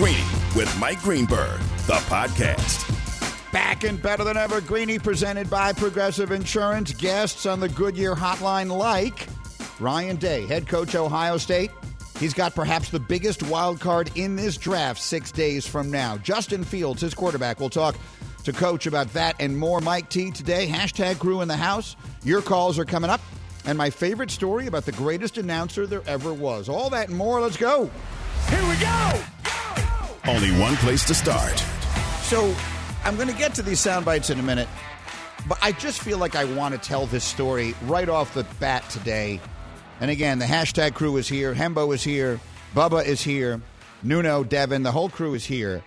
Greeny with Mike Greenberg, the podcast. Back and better than ever, Greeny presented by Progressive Insurance. Guests on the Goodyear hotline like Ryan Day, head coach Ohio State. He's got perhaps the biggest wild card in this draft six days from now. Justin Fields, his quarterback. We'll talk to coach about that and more. Mike T today. Hashtag crew in the house. Your calls are coming up. And my favorite story about the greatest announcer there ever was. All that and more. Let's go. Here we go! Only one place to start. So I'm going to get to these sound bites in a minute, but I just feel like I want to tell this story right off the bat today. And again, the hashtag crew is here. Hembo is here. Bubba is here. Nuno, Devin, the whole crew is here.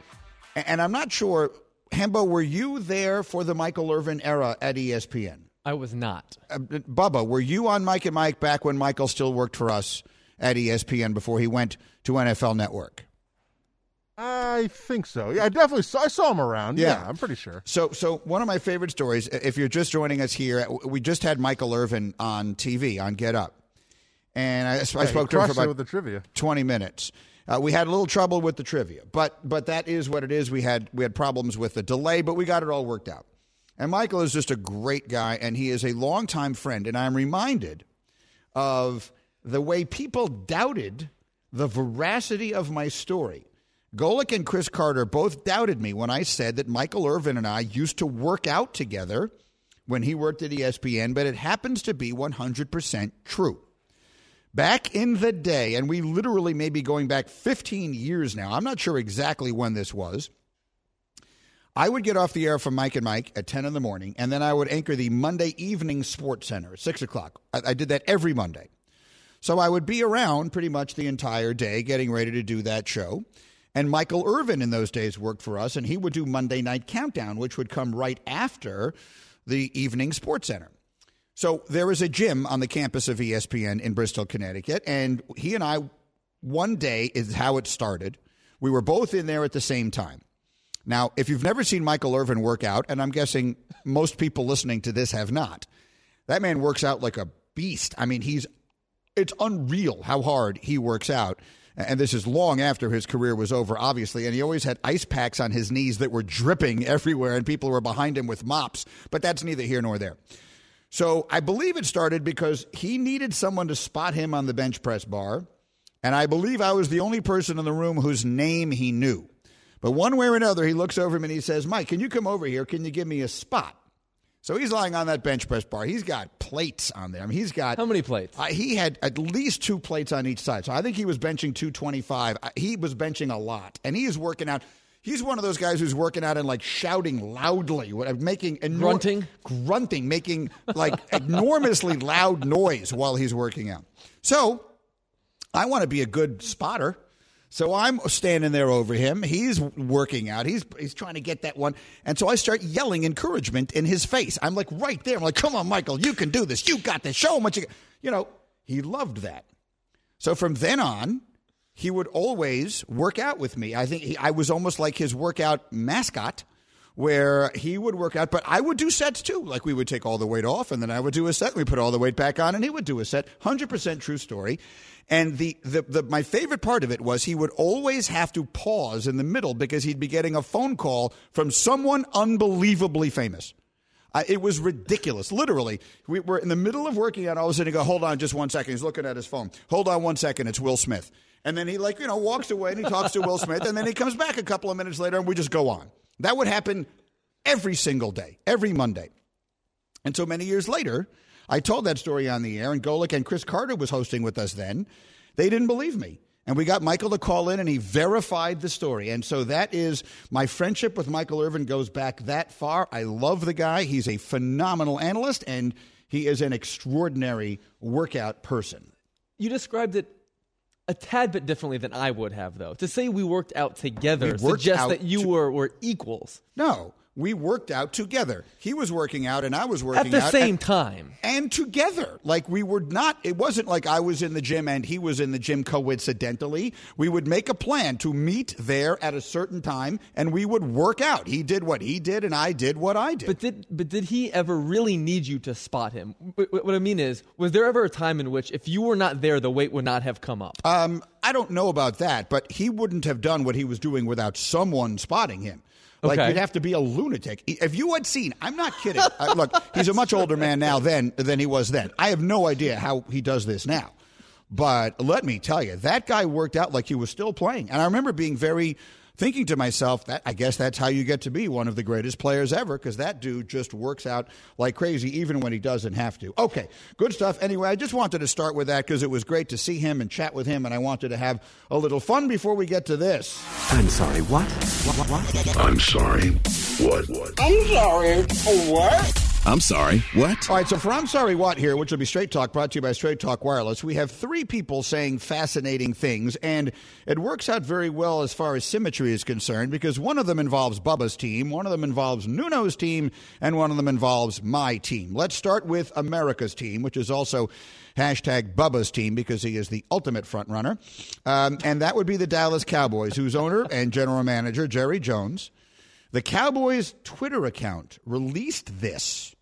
And I'm not sure, Hembo, were you there for the Michael Irvin era at ESPN? I was not. Uh, Bubba, were you on Mike and Mike back when Michael still worked for us at ESPN before he went to NFL Network? I think so. Yeah, I definitely saw. I saw him around. Yeah. Yeah, I'm pretty sure. So, so one of my favorite stories. If you're just joining us here, we just had Michael Irvin on TV on Get Up, and I, I spoke to him for about with the trivia. 20 minutes. Uh, we had a little trouble with the trivia, but but that is what it is. We had we had problems with the delay, but we got it all worked out. And Michael is just a great guy, and he is a longtime friend. And I'm reminded of the way people doubted the veracity of my story. Golic and Cris Carter both doubted me when I said that Michael Irvin and I used to work out together when he worked at ESPN, but it happens to be 100% true. Back in the day, and we literally may be going back 15 years now, I'm not sure exactly when this was. I would get off the air from Mike and Mike at 10 in the morning, and then I would anchor the Monday Evening Sports Center at 6 o'clock. I, I did that every Monday. So I would be around pretty much the entire day getting ready to do that show. And Michael Irvin in those days worked for us, and he would do Monday Night Countdown, which would come right after the Evening Sports Center. So there is a gym on the campus of ESPN in Bristol, Connecticut, and he and I, one day is how it started. We were both in there at the same time. Now, if you've never seen Michael Irvin work out, and I'm guessing most people listening to this have not, that man works out like a beast. I mean, he's it's unreal how hard he works out. And this is long after his career was over, obviously. And he always had ice packs on his knees that were dripping everywhere, and people were behind him with mops. But that's neither here nor there. So I believe it started because he needed someone to spot him on the bench press bar. And I believe I was the only person in the room whose name he knew. But one way or another, he looks over him and he says, Mike, can you come over here? Can you give me a spot? So he's lying on that bench press bar. He's got plates on there. I mean, he's got How many plates? uh, he had at least two plates on each side. So I think he was benching 225. Uh, He was benching a lot. And he is working out. He's one of those guys who's working out and like shouting loudly, making enor- Grunting? grunting, making like enormously loud noise while he's working out. So I want to be a good spotter. So I'm standing there over him. He's working out. He's he's trying to get that one. And so I start yelling encouragement in his face. I'm like right there. I'm like, "Come on, Michael, you can do this. You got this. Show him what you got." You know, he loved that. So from then on, he would always work out with me. I think he, I was almost like his workout mascot where he would work out, but I would do sets too. Like we would take all the weight off and then I would do a set. We put all the weight back on and he would do a set. 100% true story. And the, the, the, my favorite part of it was he would always have to pause in the middle because he'd be getting a phone call from someone unbelievably famous. It was ridiculous. Literally, we were in the middle of working out. All of a sudden, he go, "Hold on, just one second. He's looking at his phone. Hold on one second. It's Will Smith. And then he like you know walks away and he talks to Will Smith, and then he comes back a couple of minutes later, and we just go on. That would happen every single day, every Monday. And so many years later, I told that story on the air, and Golic and Cris Carter was hosting with us then. They didn't believe me. And we got Michael to call in, and he verified the story. And so that is my friendship with Michael Irvin goes back that far. I love the guy. He's a phenomenal analyst, and he is an extraordinary workout person. You described it a tad bit differently than I would have, though. To say we worked out together We worked suggests out that you to- were, were equals No, we worked out together. He was working out, and I was working out at the out same time. and together. Like we were not, it wasn't like I was in the gym and he was in the gym coincidentally. We would make a plan to meet there at a certain time and we would work out. He did what he did and I did what I did. But did but did he ever really need you to spot him? Wh- wh- What I mean is, was there ever a time in which if you were not there, the weight would not have come up? um, I don't know about that, but he wouldn't have done what he was doing without someone spotting him. Like Okay. you'd have to be a lunatic. If you had seen, I'm not kidding. uh, look, he's a much older man now than than he was then. I have no idea how he does this now. But let me tell you, that guy worked out like he was still playing. And I remember being very thinking to myself that I guess that's how you get to be one of the greatest players ever because that dude just works out like crazy even when he doesn't have to. Okay, good stuff. Anyway, I just wanted to start with that because it was great to see him and chat with him and I wanted to have a little fun before we get to this. I'm sorry, what? What, what, what? I'm sorry. What? What? I'm sorry. What? I'm sorry. What? All right, so for I'm Sorry What here, which will be Straight Talk, brought to you by Straight Talk Wireless, we have three people saying fascinating things, and it works out very well as far as symmetry is concerned because one of them involves Bubba's team, one of them involves Nuno's team, and one of them involves my team. Let's start with America's team, which is also hashtag Bubba's team because he is the ultimate front runner, um, and that would be the Dallas Cowboys, whose owner and general manager, Jerry Jones, the Cowboys' Twitter account released this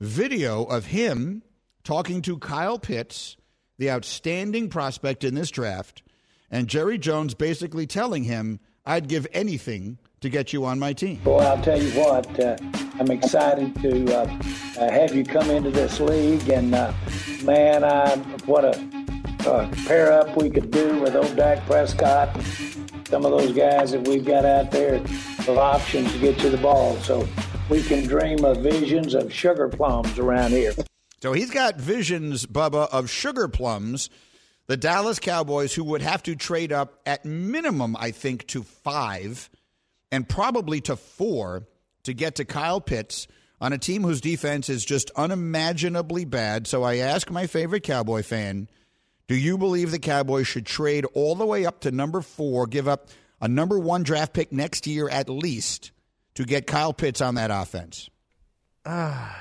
video of him talking to Kyle Pitts, the outstanding prospect in this draft, and Jerry Jones basically telling him, I'd give anything to get you on my team. Boy, I'll tell you what, uh, I'm excited to uh, uh, have you come into this league, and uh, man, I, what a uh, pair up we could do with old Dak Prescott, some of those guys that we've got out there of options to get you the ball. So we can dream of visions of sugar plums around here. So he's got visions, Bubba, of sugar plums. The Dallas Cowboys, who would have to trade up at minimum, I think, to five and probably to four to get to Kyle Pitts on a team whose defense is just unimaginably bad. So I ask my favorite Cowboy fan do you believe the Cowboys should trade all the way up to number four, give up a number one draft pick next year at least to get Kyle Pitts on that offense? Ah,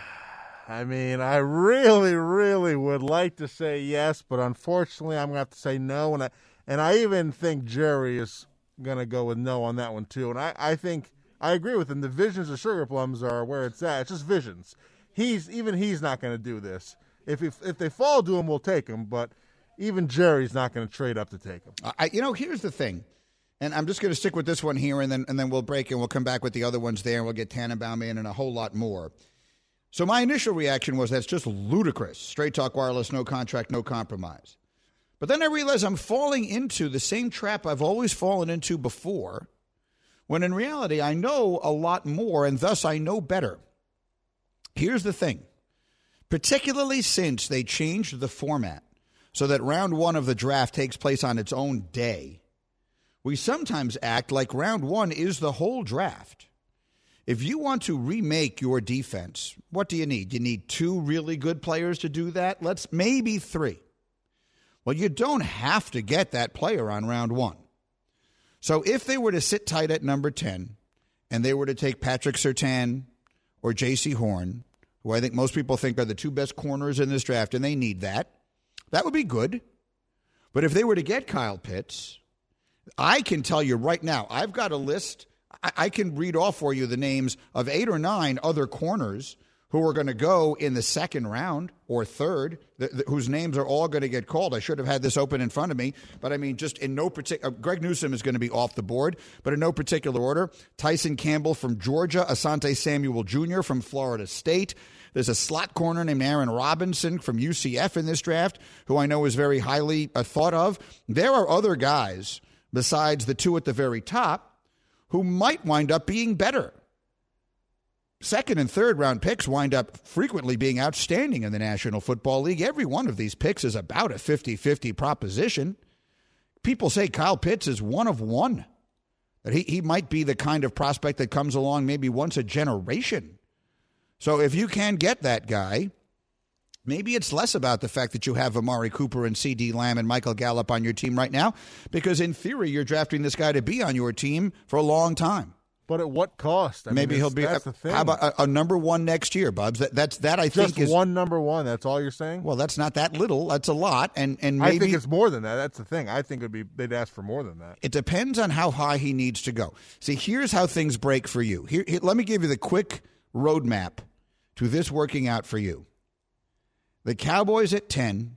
I mean, I really, really would like to say yes, but unfortunately, I'm going to have to say no. And I, and I even think Jerry is going to go with no on that one, too. And I, I think I agree with him. The visions of Sugar Plums are where it's at. It's just visions. He's Even he's not going to do this. If, if, if they fall to him, we'll take him. But even Jerry's not going to trade up to take him. I, you know, here's the thing, and I'm just going to stick with this one here, and then and then we'll break and we'll come back with the other ones there, and we'll get Tannenbaum in and a whole lot more. So my initial reaction was that's just ludicrous. Straight talk wireless, no contract, no compromise. But then I realized I'm falling into the same trap I've always fallen into before, when in reality I know a lot more, and thus I know better. Here's the thing, particularly since they changed the format so that round one of the draft takes place on its own day, we sometimes act like round one is the whole draft. If you want to remake your defense, what do you need? You need two really good players to do that? Let's maybe three. Well, you don't have to get that player on round one. So if they were to sit tight at number 10 and they were to take Patrick Surtain or Jaycee Horn, who I think most people think are the two best corners in this draft, and they need that, that would be good. But if they were to get Kyle Pitts, I can tell you right now, I've got a list. I, I can read off for you the names of eight or nine other corners who are going to go in the second round or third, th- th- whose names are all going to get called. I should have had this open in front of me, but I mean, just in no particular. Uh, Greg Newsome is going to be off the board, but in no particular order. Tyson Campbell from Georgia, Asante Samuel Jr. from Florida State. There's a slot corner named Aaron Robinson from UCF in this draft, who I know is very highly uh, thought of. There are other guys besides the two at the very top who might wind up being better. Second and third round picks wind up frequently being outstanding in the National Football League. Every one of these picks is about a 50 50 proposition. People say Kyle Pitts is one of one, that he, he might be the kind of prospect that comes along maybe once a generation. So if you can get that guy, maybe it's less about the fact that you have Amari Cooper and CeeDee Lamb and Michael Gallup on your team right now, because in theory, you're drafting this guy to be on your team for a long time. But at what cost? I Maybe mean, he'll be. That's the thing. How about a, a number one next year, Bubs? That, that's that I just think is one number one? That's all you're saying? well. That's not that little. That's a lot, and and maybe I think it's more than that. That's the thing. I think it'd be they'd ask for more than that. it depends on how high he needs to go. See, here's how things break for you. Here, here let me give you the quick roadmap to this working out for you. The Cowboys at ten,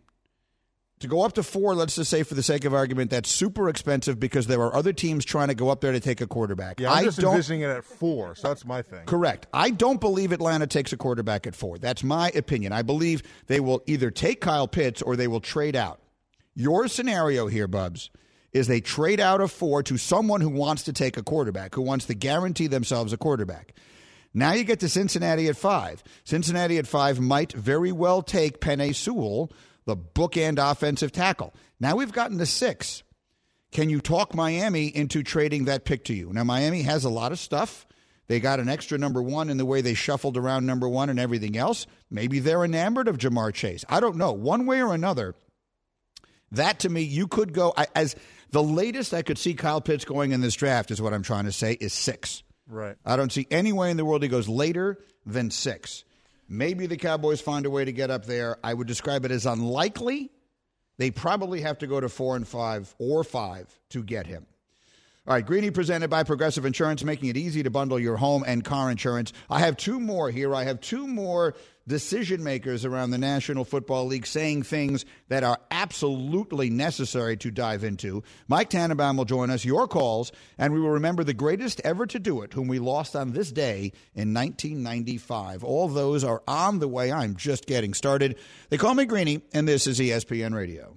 To go up to four, let's just say for the sake of argument, that's super expensive because there are other teams trying to go up there to take a quarterback. Yeah, I'm I just don't envisioning it at four, so that's my thing. Correct. I don't believe Atlanta takes a quarterback at four. That's my opinion. I believe they will either take Kyle Pitts or they will trade out. Your scenario here, Bubs, is they trade out of four to someone who wants to take a quarterback, who wants to guarantee themselves a quarterback. Now you get to Cincinnati at five. Cincinnati at five might very well take Penei Sewell, the bookend offensive tackle. Now we've gotten to six. Can you talk Miami into trading that pick to you? Now, Miami has a lot of stuff. They got an extra number one in the way they shuffled around number one and everything else. Maybe they're enamored of Ja'Marr Chase. I don't know. One way or another, that to me, you could go I, as the latest I could see Kyle Pitts going in this draft, is what I'm trying to say, is six. Right. I don't see any way in the world he goes later than six. Maybe the Cowboys find a way to get up there. I would describe it as unlikely. They probably have to go to four and five or five to get him. All right, Greeny presented by Progressive Insurance, making it easy to bundle your home and car insurance. I have two more here. I have two more decision makers around the National Football League saying things that are absolutely necessary to dive into. Mike Tannenbaum will join us, your calls, and we will remember the greatest ever to do it, whom we lost on this day in 1995. All those are on the way. I'm just getting started. They call me Greeny, and this is ESPN Radio.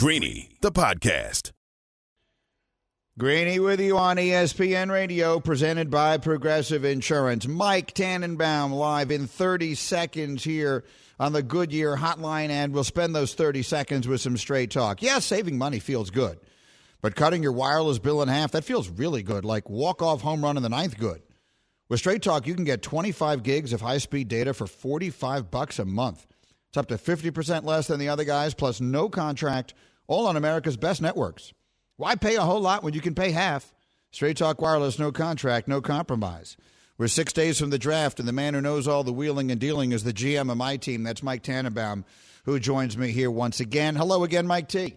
Greeny, the podcast. Greeny with you on ESPN Radio, presented by Progressive Insurance. Mike Tannenbaum live in 30 seconds here on the Goodyear Hotline, and we'll spend those 30 seconds with some straight talk. Yeah, saving money feels good, but cutting your wireless bill in half, that feels really good, like walk-off home run in the ninth good. With Straight Talk, you can get 25 gigs of high-speed data for 45 bucks a month. It's up to 50% less than the other guys, plus no contract, all on America's best networks. Why pay a whole lot when you can pay half? Straight Talk Wireless, no contract, no compromise. We're six days from the draft, and the man who knows all the wheeling and dealing is the GM of my team. That's Mike Tannenbaum, who joins me here once again. Hello again, Mike T.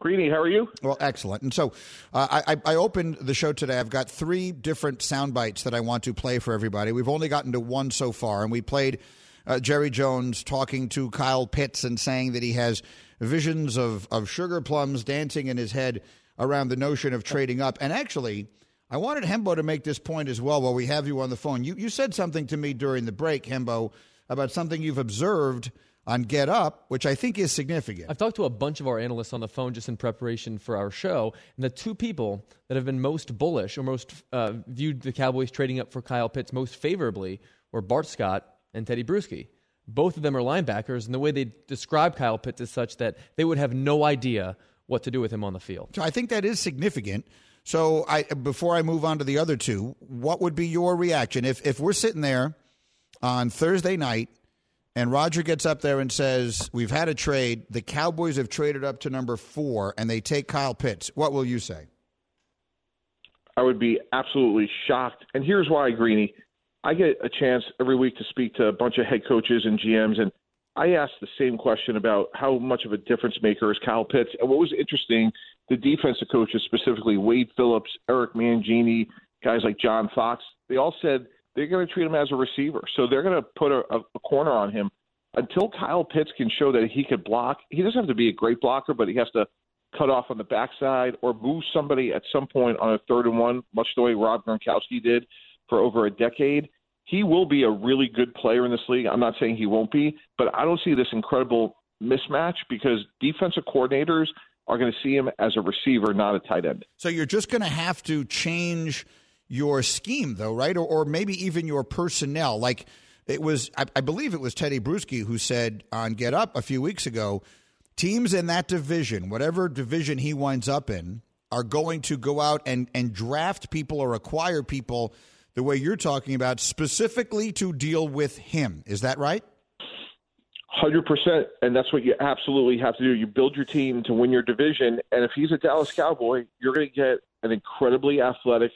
Greeny, how are you? Well, excellent. And so uh, I, I opened the show today. I've got three different sound bites that I want to play for everybody. We've only gotten to one so far, and we played uh, Jerry Jones talking to Kyle Pitts and saying that he has visions of, of sugar plums dancing in his head around the notion of trading up. And actually, I wanted Hembo to make this point as well while we have you on the phone. You, you said something to me during the break, Hembo, about something you've observed on Get Up, which I think is significant. I've talked to a bunch of our analysts on the phone just in preparation for our show, and the two people that have been most bullish or most uh, viewed the Cowboys trading up for Kyle Pitts most favorably were Bart Scott and Tedy Bruschi. Both of them are linebackers, and the way they describe Kyle Pitts is such that they would have no idea what to do with him on the field. So I think that is significant. So I before I move on to the other two, what would be your reaction if if we're sitting there on Thursday night and Roger gets up there and says, "We've had a trade. The Cowboys have traded up to number 4 and they take Kyle Pitts." What will you say? I would be absolutely shocked. And here's why, Greeny. I get a chance every week to speak to a bunch of head coaches and GMs, and I asked the same question about how much of a difference maker is Kyle Pitts. And what was interesting, the defensive coaches, specifically Wade Phillips, Eric Mangini, guys like John Fox, they all said they're going to treat him as a receiver. So they're going to put a, a corner on him. Until Kyle Pitts can show that he could block, he doesn't have to be a great blocker, but he has to cut off on the backside or move somebody at some point on a third and one, much the way Rob Gronkowski did for over a decade he will be a really good player in this league. I'm not saying he won't be, but I don't see this incredible mismatch because defensive coordinators are going to see him as a receiver, not a tight end. So you're just going to have to change your scheme, though, right? Or, or maybe even your personnel. Like it was, I, I believe it was Tedy Bruschi who said on Get Up a few weeks ago teams in that division, whatever division he winds up in, are going to go out and, and draft people or acquire people the way you're talking about, specifically to deal with him. Is that right? Hundred percent, and that's what you absolutely have to do. You build your team to win your division, and if he's a Dallas Cowboy, you're going to get an incredibly athletic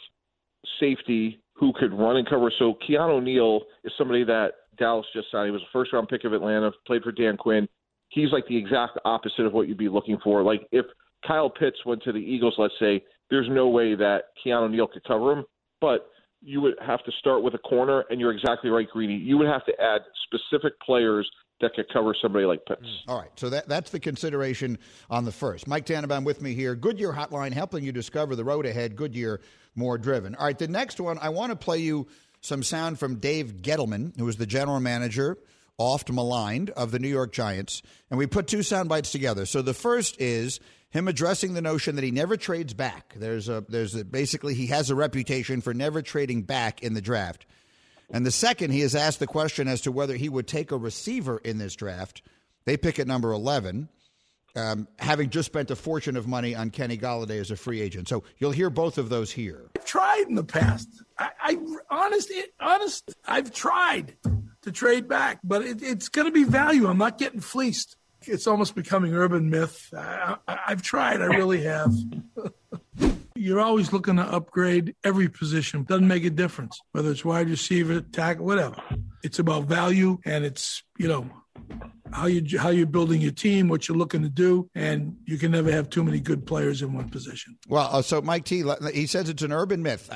safety who could run and cover. So Keanu Neal is somebody that Dallas just signed. He was a first round pick of Atlanta, played for Dan Quinn. He's like the exact opposite of what you'd be looking for. Like if Kyle Pitts went to the Eagles, let's say, there's no way that Keanu Neal could cover him, but you would have to start with a corner, and you're exactly right, Greeny. You would have to add specific players that could cover somebody like Pitts. Mm. All right, so that, that's the consideration on the first. Mike Tannenbaum with me here. Goodyear Hotline, helping you discover the road ahead. Goodyear, more driven. All right, the next one, I want to play you some sound from Dave Gettleman, who is the general manager, oft maligned, of the New York Giants. And we put two sound bites together. So the first is him addressing the notion that he never trades back. There's a there's a, basically he has a reputation for never trading back in the draft. And the second, he has asked the question as to whether he would take a receiver in this draft. They pick at number 11, um, having just spent a fortune of money on Kenny Golladay as a free agent. So you'll hear both of those here. I've tried in the past. I, I honest, honest, I've tried to trade back, but it, it's going to be value. I'm not getting fleeced it's almost becoming urban myth. I, have tried, I really have. You're always looking to upgrade every position. Doesn't make a difference whether it's wide receiver, tackle, whatever. It's about value, and it's you know how you how you're building your team, what you're looking to do, and you can never have too many good players in one position. Well, uh, so Mike T, he says it's an urban myth.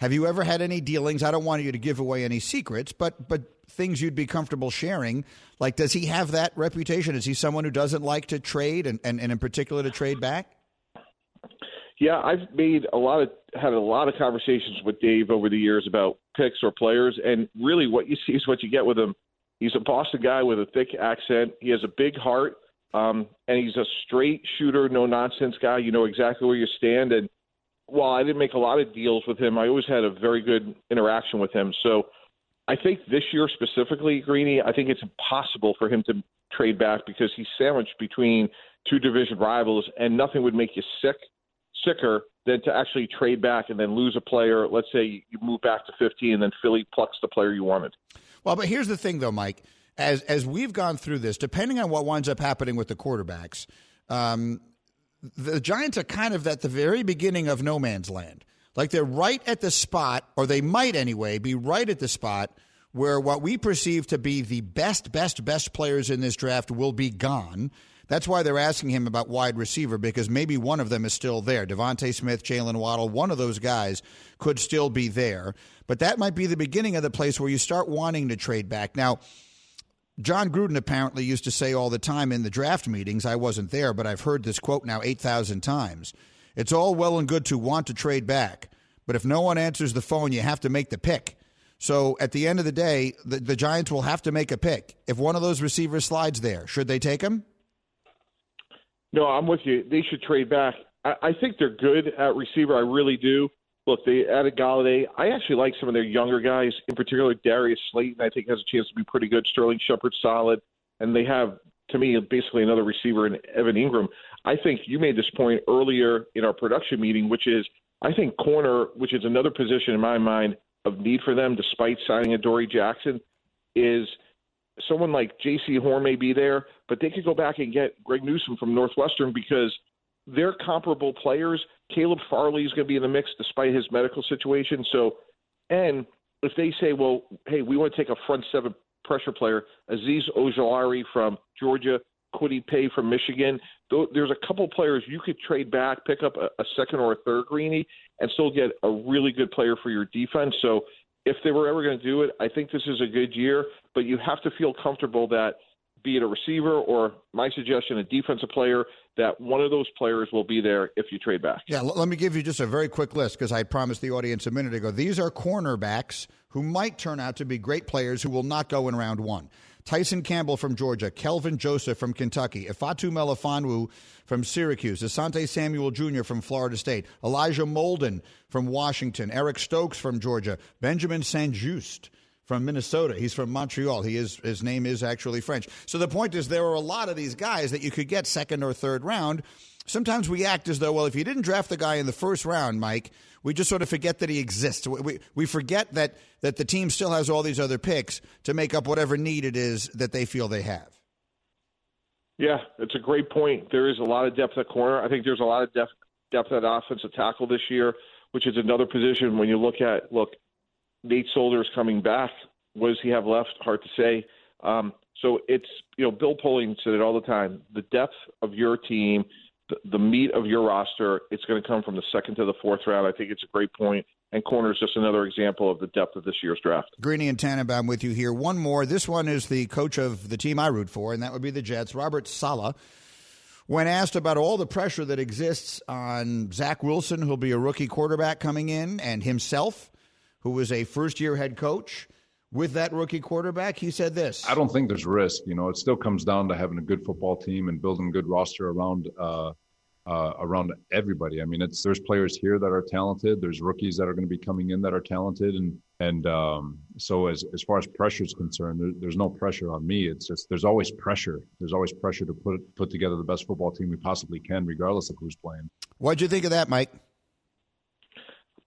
Have you ever had any dealings? I don't want you to give away any secrets, but but things you'd be comfortable sharing. Like, does he have that reputation? Is he someone who doesn't like to trade, and, and, and in particular to trade back? Yeah, I've made a lot of had a lot of conversations with Dave over the years about picks or players, and really what you see is what you get with him. He's a Boston guy with a thick accent. He has a big heart, um, and he's a straight shooter, no nonsense guy. You know exactly where you stand. And while I didn't make a lot of deals with him, I always had a very good interaction with him. So I think this year specifically, Greeny, I think it's impossible for him to trade back because he's sandwiched between two division rivals, and nothing would make you sick, sicker than to actually trade back and then lose a player. Let's say you move back to 15, and then Philly plucks the player you wanted. Well, but here's the thing, though, Mike. As as we've gone through this, depending on what winds up happening with the quarterbacks, um, the Giants are kind of at the very beginning of no man's land. Like they're right at the spot, or they might anyway be right at the spot where what we perceive to be the best, best, best players in this draft will be gone. That's why they're asking him about wide receiver because maybe one of them is still there. DeVonta Smith, Jaylen Waddle, one of those guys could still be there. But that might be the beginning of the place where you start wanting to trade back. Now, Jon Gruden apparently used to say all the time in the draft meetings, I wasn't there, but I've heard this quote now 8,000 times. It's all well and good to want to trade back, But if no one answers the phone, you have to make the pick. So at the end of the day, the, the Giants will have to make a pick. If one of those receivers slides there, should they take him? No, I'm with you. They should trade back. I, I think they're good at receiver. I really do. Look, they added Golladay. I actually like some of their younger guys, in particular Darius Slayton. I think has a chance to be pretty good. Sterling Shepard's solid, and they have, to me, basically another receiver in Evan Engram. I think you made this point earlier in our production meeting, which is I think corner, which is another position in my mind of need for them, despite signing Adoree' Jackson, is someone like Jaycee Horn may be there, but they could go back and get Greg Newsome from Northwestern because they're comparable players. Caleb Farley is going to be in the mix despite his medical situation. So, and if they say, well, hey, we want to take a front seven pressure player, Azeez Ojulari from Georgia, Kwity Paye from Michigan, there's a couple players you could trade back, pick up a, a second or a third Greeny, and still get a really good player for your defense. So if they were ever going to do it, I think this is a good year, but you have to feel comfortable that be it a receiver or my suggestion, a defensive player, that one of those players will be there if you trade back. Yeah, let me give you just a very quick list because I promised the audience a minute ago. These are cornerbacks who might turn out to be great players who will not go in round one. Tyson Campbell from Georgia, Kelvin Joseph from Kentucky, Ifeatu Melifonwu from Syracuse, Asante Samuel Jr. from Florida State, Elijah Molden from Washington, Eric Stokes from Georgia, Benjamin St-Juste from Minnesota. He's from Montreal. He is his name is actually French. So the point is there are a lot of these guys that you could get second or third round. Sometimes we act as though, well, if you didn't draft the guy in the first round, Mike, we just sort of forget that he exists. We, we forget that, that the team still has all these other picks to make up whatever need it is that they feel they have. Yeah, it's a great point. There is a lot of depth at corner. I think there's a lot of depth, depth at offensive tackle this year, which is another position when you look at, look, Nate Solder is coming back. What does he have left? Hard to say. Um, so it's, you know, Bill Polian said it all the time. The depth of your team – the, meat of your roster, it's going to come from the second to the fourth round. I think it's a great point. And corner is just another example of the depth of this year's draft. Greeny and Tannenbaum with you here. One more. This one is the coach of the team I root for, and that would be the Jets, Robert Saleh. When asked about all the pressure that exists on Zach Wilson, who'll be a rookie quarterback coming in, and himself, who is a first year head coach, with that rookie quarterback, he said this. I don't think there's risk. You know, it still comes down to having a good football team and building a good roster around uh, uh, around everybody. I mean, it's there's players here that are talented. There's rookies that are going to be coming in that are talented, and and um, so as as far as pressure is concerned, there, there's no pressure on me. It's just there's always pressure. There's always pressure to put put together the best football team we possibly can, regardless of who's playing. What'd you think of that, Mike?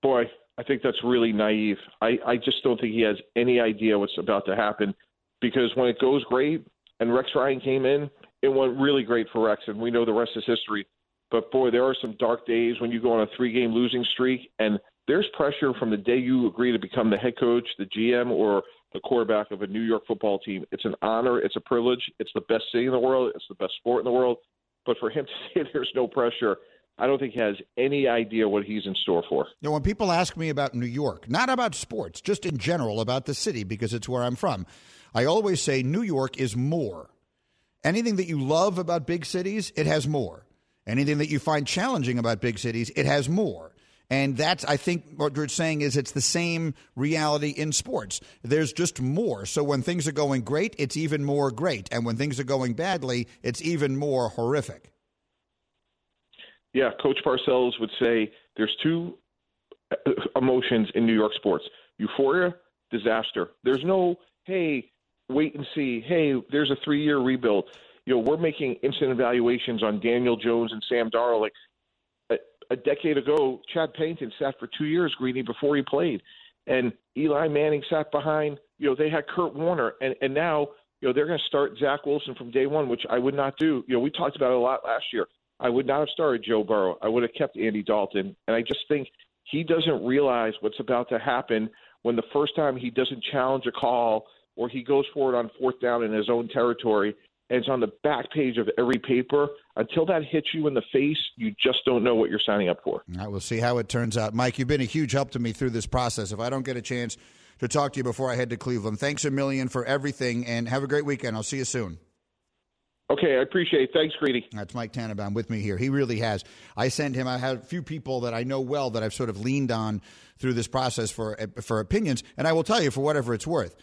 Boy, I think that's really naive. I, I just don't think he has any idea what's about to happen because when it goes great and Rex Ryan came in, it went really great for Rex, and we know the rest is history. But boy, there are some dark days when you go on a three game losing streak, and there's pressure from the day you agree to become the head coach, the GM, or the quarterback of a New York football team. It's an honor, it's a privilege, it's the best city in the world, it's the best sport in the world. But for him to say there's no pressure, I don't think he has any idea what he's in store for. You when people ask me about New York, not about sports, just in general about the city, because it's where I'm from, I always say New York is more. Anything that you love about big cities, it has more. Anything that you find challenging about big cities, it has more. And that's, I think, what you're saying is it's the same reality in sports. There's just more. So when things are going great, it's even more great. And when things are going badly, it's even more horrific yeah, Coach Parcells would say there's two uh, emotions in New York sports euphoria, disaster. There's no, hey, wait and see. Hey, there's a three year rebuild. You know, we're making instant evaluations on Daniel Jones and Sam Darnold. Like a, a decade ago, Chad Pennington sat for two years, Greeny, before he played. And Eli Manning sat behind, you know, they had Kurt Warner. And, and now, you know, they're going to start Zach Wilson from day one, which I would not do. You know, we talked about it a lot last year. I would not have started Joe Burrow. I would have kept Andy Dalton. And I just think he doesn't realize what's about to happen when the first time he doesn't challenge a call or he goes for it on fourth down in his own territory and it's on the back page of every paper. Until that hits you in the face, you just don't know what you're signing up for. I will see how it turns out. Mike, you've been a huge help to me through this process. If I don't get a chance to talk to you before I head to Cleveland, thanks a million for everything and have a great weekend. I'll see you soon. Okay, I appreciate it. Thanks, Greedy. That's Mike Tannenbaum with me here. He really has. I sent him. I had a few people that I know well that I've sort of leaned on through this process for for opinions, and I will tell you, for whatever it's worth,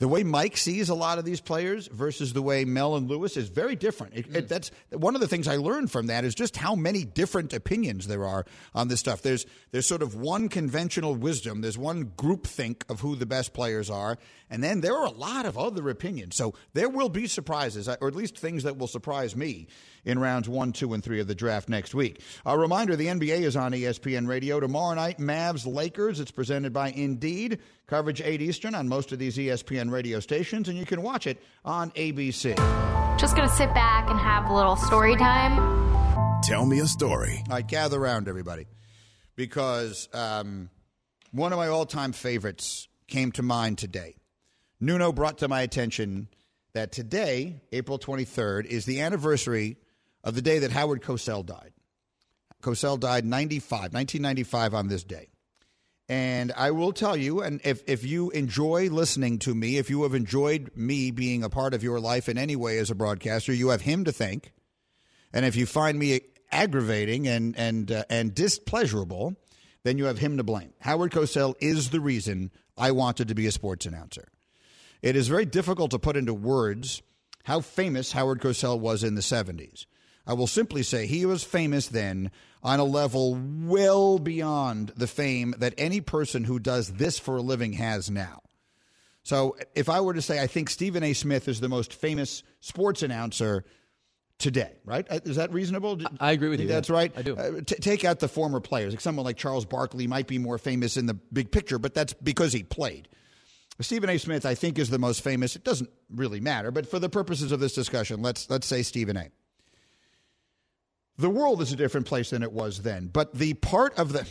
the way Mike sees a lot of these players versus the way Mel and Louis is very different. It, it, mm. that's one of the things I learned from that is just how many different opinions there are on this stuff. There's there's sort of one conventional wisdom. There's one group think of who the best players are, and then there are a lot of other opinions. So there will be surprises, or at least things that will surprise me in rounds one, two, and three of the draft next week. A reminder: the NBA is on ESPN Radio tomorrow night. Mavs Lakers. It's presented by Indeed. Coverage 8 Eastern on most of these ESPN radio stations, and you can watch it on ABC. Just gonna sit back and have a little story time. Tell me a story. All right, gather around, everybody, because um, one of my all-time favorites came to mind today. Nuno brought to my attention that today, April 23rd, is the anniversary of the day that Howard Cosell died. Cosell died 95, 1995 on this day. And I will tell you, and if, if you enjoy listening to me, if you have enjoyed me being a part of your life in any way as a broadcaster, you have him to thank. And if you find me aggravating and and uh, and displeasurable, then you have him to blame. Howard Cosell is the reason I wanted to be a sports announcer. It is very difficult to put into words how famous Howard Cosell was in the 70s. I will simply say he was famous then on a level well beyond the fame that any person who does this for a living has now. So if I were to say I think Stephen A. Smith is the most famous sports announcer today, right? Uh, Is that reasonable? I agree with you, That's yeah. right. I do. Uh, t- take out the former players. Like someone like Charles Barkley might be more famous in the big picture, but that's because he played. Stephen A. Smith, I think, is the most famous. It doesn't really matter, but for the purposes of this discussion, let's let's say Stephen A. The world is a different place than it was then, but the part of the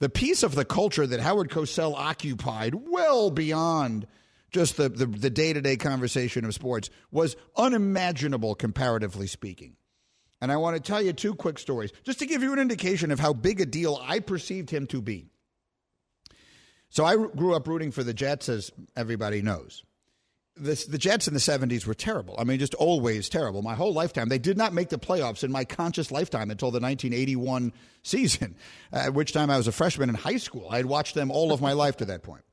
the piece of the culture that Howard Cosell occupied, well beyond just the the, the day-to-day conversation of sports, was unimaginable comparatively speaking. And I want to tell you two quick stories, just to give you an indication of how big a deal I perceived him to be. So I grew up rooting for the Jets, as everybody knows. The Jets in the 70s were terrible. I mean, just always terrible. My whole lifetime. They did not make the playoffs in my conscious lifetime until the 1981 season, at which time I was a freshman in high school. I had watched them all of my life to that point.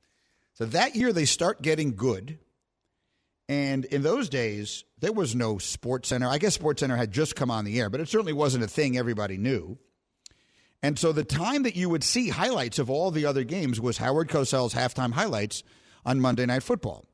So that year they start getting good. And in those days, there was no Sports Center. I guess Sports Center had just come on the air, but it certainly wasn't a thing everybody knew. And so the time that you would see highlights of all the other games was Howard Cosell's halftime highlights on Monday Night Football.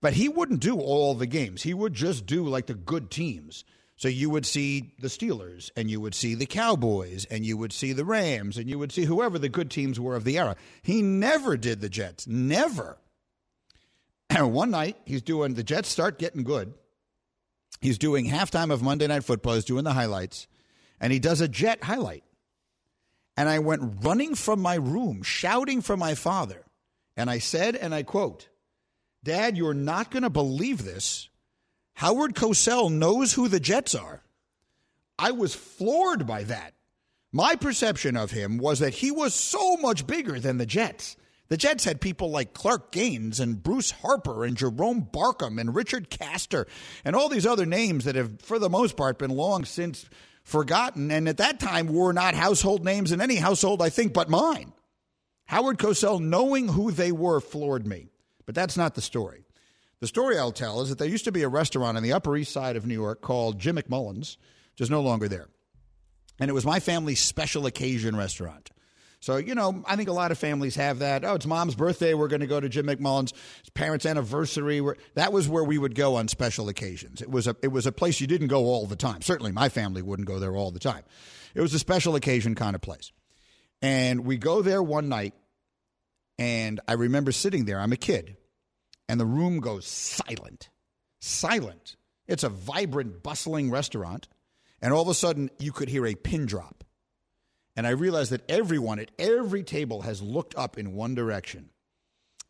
But he wouldn't do all the games. He would just do like the good teams. So you would see the Steelers and you would see the Cowboys and you would see the Rams and you would see whoever the good teams were of the era. He never did the Jets. Never. And one night he's doing the Jets start getting good. He's doing halftime of Monday Night Football, he's doing the highlights, and he does a Jet highlight. And I went running from my room, shouting for my father. And I said, and I quote, Dad, you're not going to believe this. Howard Cosell knows who the Jets are. I was floored by that. My perception of him was that he was so much bigger than the Jets. The Jets had people like Clark Gaines and Bruce Harper and Jerome Barkum and Richard Caster and all these other names that have, for the most part, been long since forgotten and at that time were not household names in any household, I think, but mine. Howard Cosell, knowing who they were, floored me. But that's not the story. The story I'll tell is that there used to be a restaurant on the Upper East Side of New York called Jim McMullen's, which is no longer there. And it was my family's special occasion restaurant. So, you know, I think a lot of families have that. Oh, it's mom's birthday. We're going to go to Jim McMullen's. It's parents' anniversary. We're, that was where we would go on special occasions. It was, a, it was a place you didn't go all the time. Certainly my family wouldn't go there all the time. It was a special occasion kind of place. And we go there one night, and I remember sitting there. I'm a kid, and the room goes silent. Silent. It's a vibrant, bustling restaurant. And all of a sudden, you could hear a pin drop. And I realized that everyone at every table has looked up in one direction.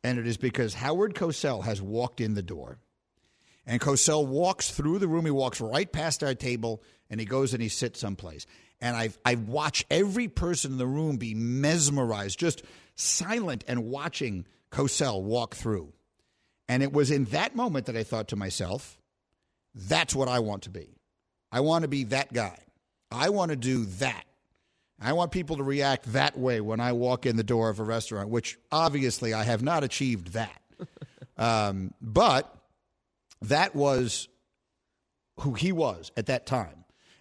And it is because Howard Cosell has walked in the door. And Cosell walks through the room. He walks right past our table and he goes and he sits someplace. And I've, I watch every person in the room be mesmerized, just silent and watching Cosell walk through. And it was in that moment that I thought to myself, that's what I want to be. I want to be that guy. I want to do that. I want people to react that way when I walk in the door of a restaurant, which obviously I have not achieved that. um, but that was who he was at that time.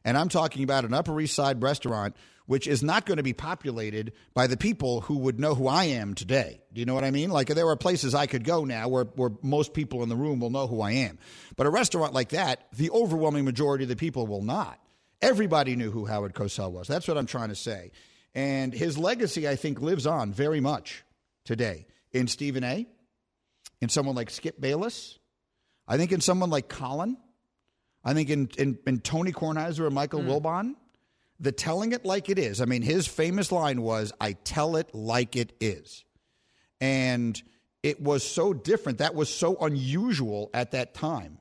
And I'm talking about an Upper East Side restaurant, which is not going to be populated by the people who would know who I am today. Do you know what I mean? Like there are places I could go now where, where most people in the room will know who I am. But a restaurant like that, the overwhelming majority of the people will not. Everybody knew who Howard Cosell was. That's what I'm trying to say. And his legacy, I think, lives on very much today in Stephen A., in someone like Skip Bayless, I think in someone like Colin, I think in, in, in Tony Kornheiser or Michael mm. Wilbon, the telling it like it is. I mean, his famous line was, I tell it like it is. And it was so different. That was so unusual at that time.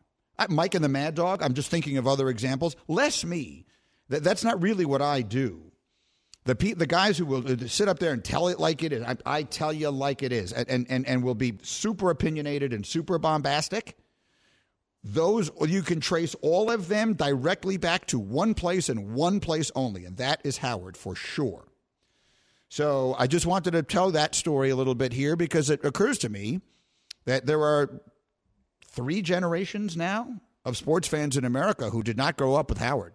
Mike and the Mad Dog, I'm just thinking of other examples. Less me. That, that's not really what I do. The, pe- the guys who will uh, sit up there and tell it like it is, I, I tell you like it is, and, and, and will be super opinionated and super bombastic, those you can trace all of them directly back to one place and one place only, and that is Howard for sure. So I just wanted to tell that story a little bit here because it occurs to me that there are three generations now of sports fans in America who did not grow up with Howard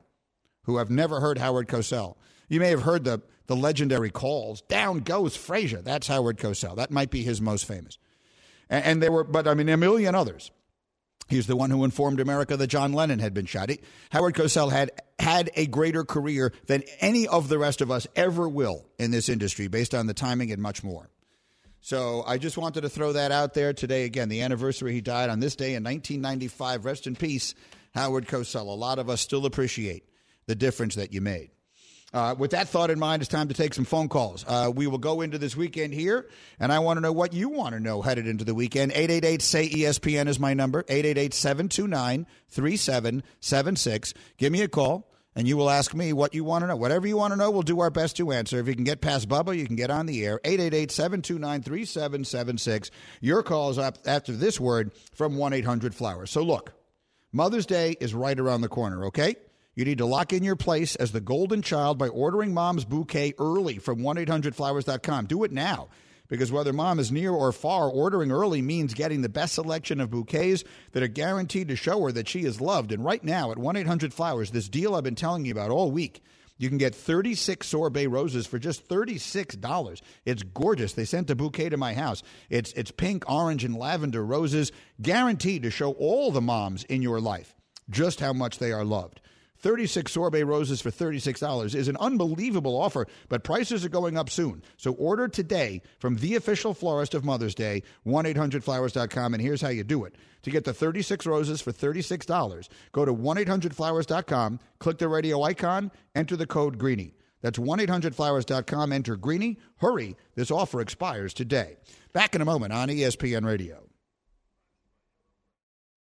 who have never heard Howard Cosell. You may have heard the, the legendary calls, down goes Frazier. That's Howard Cosell. That might be his most famous. And, and there were, but I mean, a million others. He's the one who informed America that John Lennon had been shot. Howard Cosell had had a greater career than any of the rest of us ever will in this industry, based on the timing and much more. So I just wanted to throw that out there today. Again, the anniversary he died on this day in 1995. Rest in peace, Howard Cosell. A lot of us still appreciate the difference that you made. Uh, with that thought in mind, it's time to take some phone calls. Uh, we will go into this weekend here, and I want to know what you want to know headed into the weekend. 888 say ESPN is my number, 888 729 3776. Give me a call, and you will ask me what you want to know. Whatever you want to know, we'll do our best to answer. If you can get past Bubba, you can get on the air. 888 729 3776. Your call is up after this word from 1 800 Flowers. So look, Mother's Day is right around the corner, okay? You need to lock in your place as the golden child by ordering mom's bouquet early from 1-800-Flowers.com. Do it now because whether mom is near or far, ordering early means getting the best selection of bouquets that are guaranteed to show her that she is loved. And right now at 1-800-Flowers, this deal I've been telling you about all week, you can get 36 sorbet roses for just $36. It's gorgeous. They sent a bouquet to my house. It's it's pink, orange, and lavender roses, guaranteed to show all the moms in your life just how much they are loved. 36 sorbet roses for $36 is an unbelievable offer, but prices are going up soon. So order today from the official florist of Mother's Day, 1-800-Flowers.com, and here's how you do it. To get the 36 roses for $36, go to 1-800-Flowers.com, click the radio icon, enter the code GREENY. That's 1-800-Flowers.com, enter GREENY. Hurry, this offer expires today. Back in a moment on ESPN Radio.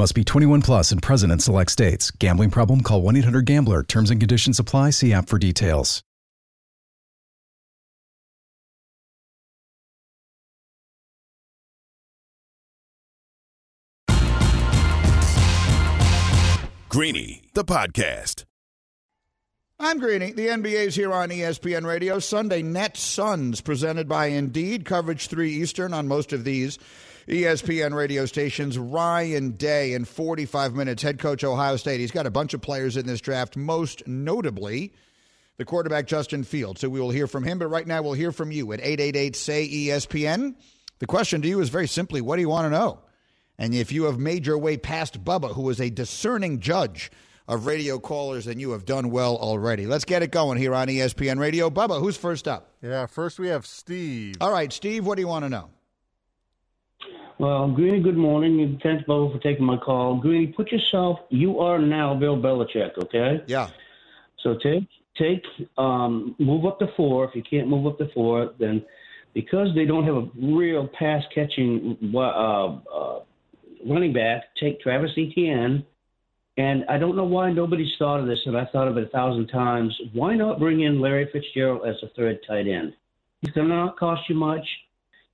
Must be 21 plus and present in select states. Gambling problem? Call 1 800 GAMBLER. Terms and conditions apply. See app for details. Greeny, the podcast. I'm Greeny. The NBA's here on ESPN Radio. Sunday, Nets Suns, presented by Indeed. Coverage 3 Eastern on most of these. ESPN radio stations. Ryan Day in 45 minutes, head coach Ohio State. He's got a bunch of players in this draft, most notably the quarterback Justin Fields. So we will hear from him, but right now we'll hear from you at 888 say ESPN. The question to you is very simply what do you want to know? And if you have made your way past Bubba, who is a discerning judge of radio callers, then you have done well already. Let's get it going here on ESPN Radio. Bubba, who's first up? Yeah, first we have Steve. All right, Steve, what do you want to know? Well, Greeny, good morning, and thanks, Bo, for taking my call. Greeny, put yourself, you are now Bill Belichick, okay? Yeah. So take take um, move up to four. If you can't move up to four, then because they don't have a real pass catching uh, uh, running back, take Travis Etienne. And I don't know why nobody's thought of this, and I thought of it a thousand times. Why not bring in Larry Fitzgerald as a third tight end? He's going to not cost you much.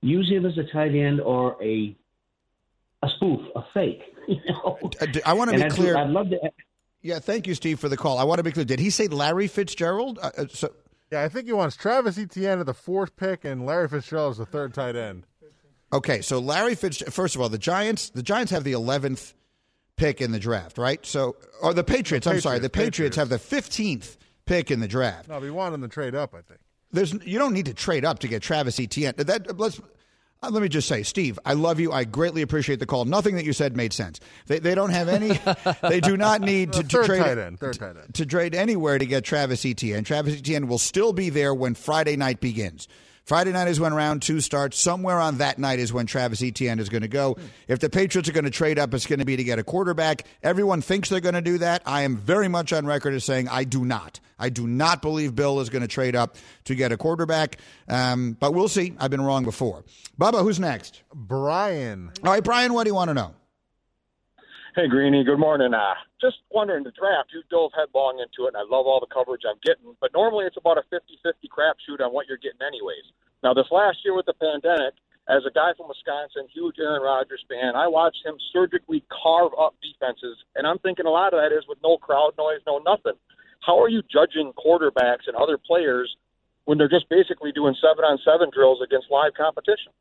Use him as a tight end or a a spoof, a fake. You know? I want to be I'd- clear. I'd love to. Yeah, thank you, Steve, for the call. I want to be clear. Did he say Larry Fitzgerald? Uh, uh, so, Yeah, I think he wants Travis Etienne at the fourth pick and Larry Fitzgerald as the third tight end. okay, so Larry Fitzgerald. First of all, the Giants. The Giants have the eleventh pick in the draft, right? So, or the Patriots. The I'm sorry, the Patriots, Patriots have the fifteenth pick in the draft. No, we want him to trade up. I think. There's you don't need to trade up to get Travis Etienne. That let's. uh, let me just say, Steve, I love you. I greatly appreciate the call. Nothing that you said made sense. They, they don't have any. they do not need to, to trade tight end. Tight end. to trade anywhere to get Travis Etienne. Travis Etienne will still be there when Friday night begins. Friday night is when round two starts. Somewhere on that night is when Travis Etienne is going to go. If the Patriots are going to trade up, it's going to be to get a quarterback. Everyone thinks they're going to do that. I am very much on record as saying I do not. I do not believe Bill is going to trade up to get a quarterback. Um, but we'll see. I've been wrong before. Bubba, who's next? Brian. All right, Brian, what do you want to know? Hey, Greeny. Good morning. Uh, just wondering, the draft, you dove headlong into it, and I love all the coverage I'm getting, but normally it's about a 50-50 crapshoot on what you're getting anyways. Now, this last year with the pandemic, as a guy from Wisconsin, huge Aaron Rodgers fan, I watched him surgically carve up defenses, and I'm thinking a lot of that is with no crowd noise, no nothing. How are you judging quarterbacks and other players when they're just basically doing seven-on-seven drills against live competition?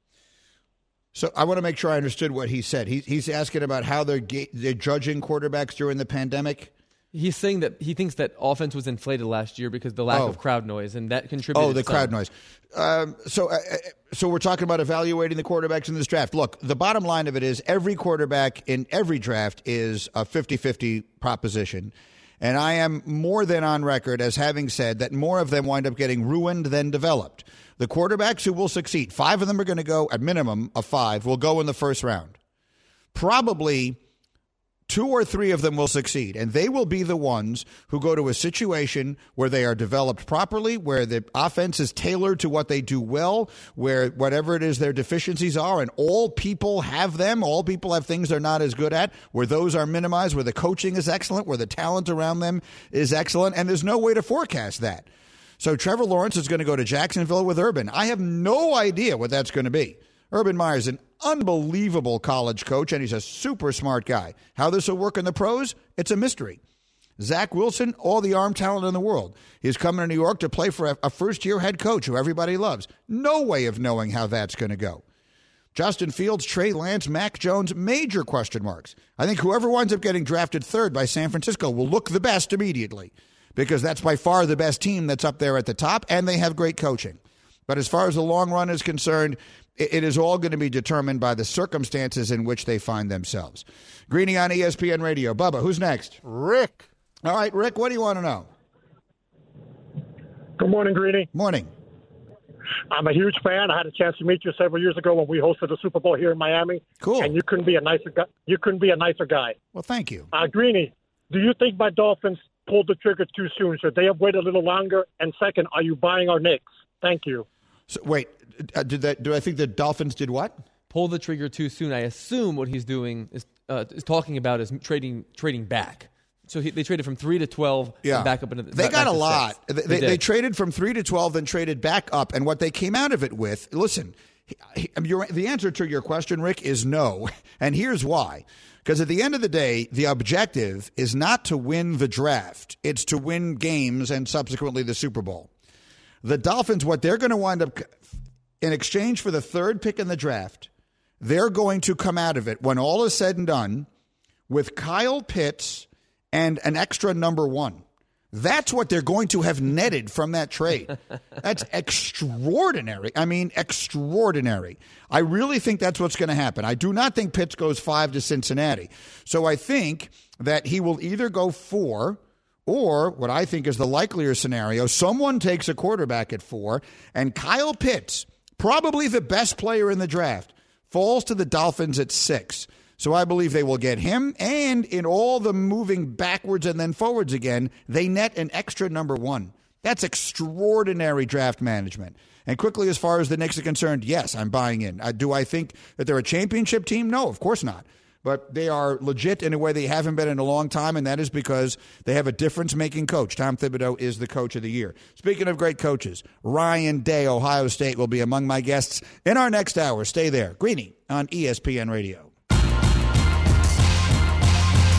So I want to make sure I understood what he said. He, he's asking about how they're ga- they're judging quarterbacks during the pandemic. He's saying that he thinks that offense was inflated last year because the lack Oh. of crowd noise, and that contributed. Oh, the some. crowd noise. Um, so, uh, uh, so we're talking about evaluating the quarterbacks in this draft. Look, the bottom line of it is every quarterback in every draft is a 50-50 proposition. And I am more than on record as having said that more of them wind up getting ruined than developed. The quarterbacks who will succeed, five of them are going to go, at minimum of five, will go in the first round. Probably two or three of them will succeed, and they will be the ones who go to a situation where they are developed properly, where the offense is tailored to what they do well, where whatever it is their deficiencies are, and all people have them, all people have things they're not as good at, where those are minimized, where the coaching is excellent, where the talent around them is excellent, and there's no way to forecast that. So Trevor Lawrence is going to go to Jacksonville with Urban. I have no idea what that's going to be. Urban Meyer is an unbelievable college coach, and he's a super smart guy. How this will work in the pros, it's a mystery. Zach Wilson, all the arm talent in the world. He's coming to New York to play for a, first year head coach who everybody loves. No way of knowing how that's going to go. Justin Fields, Trey Lance, Mac Jones, major question marks. I think whoever winds up getting drafted third by San Francisco will look the best immediately because that's by far the best team that's up there at the top, and they have great coaching. But as far as the long run is concerned, it, it is all going to be determined by the circumstances in which they find themselves. Greeny on ESPN Radio. Bubba, who's next? Rick. All right, Rick, what do you want to know? Good morning, Greeny. Morning. I'm a huge fan. I had a chance to meet you several years ago when we hosted the Super Bowl here in Miami. Cool. And you couldn't be a nicer guy. You couldn't be a nicer guy. Well, thank you. Uh, Greeny, do you think my Dolphins pulled the trigger too soon? Should they have waited a little longer? And second, are you buying our Knicks? Thank you. So, wait, uh, did that? Do I think the Dolphins did what? Pull the trigger too soon. I assume what he's doing is uh, is talking about is trading trading back. So he, they traded from three to twelve. Yeah, and back up into the, they got a lot. They they, they traded from three to twelve, then traded back up, and what they came out of it with. Listen, he- he- your, the answer to your question, Rick, is no, and here's why. Because at the end of the day, the objective is not to win the draft; it's to win games and subsequently the Super Bowl. The Dolphins, what they're going to wind up in exchange for the third pick in the draft, they're going to come out of it when all is said and done with Kyle Pitts and an extra number one. That's what they're going to have netted from that trade. That's extraordinary. I mean, extraordinary. I really think that's what's going to happen. I do not think Pitts goes five to Cincinnati. So I think that he will either go four or what I think is the likelier scenario someone takes a quarterback at four, and Kyle Pitts, probably the best player in the draft, falls to the Dolphins at six. So I believe they will get him, and in all the moving backwards and then forwards again, they net an extra number one. That's extraordinary draft management. And quickly, as far as the Knicks are concerned, yes, I'm buying in. Uh, do I think that they're a championship team? No, of course not. But they are legit in a way they haven't been in a long time, and that is because they have a difference making coach. Tom Thibodeau is the coach of the year. Speaking of great coaches, Ryan Day, Ohio State, will be among my guests in our next hour. Stay there. Greeny on ESPN Radio.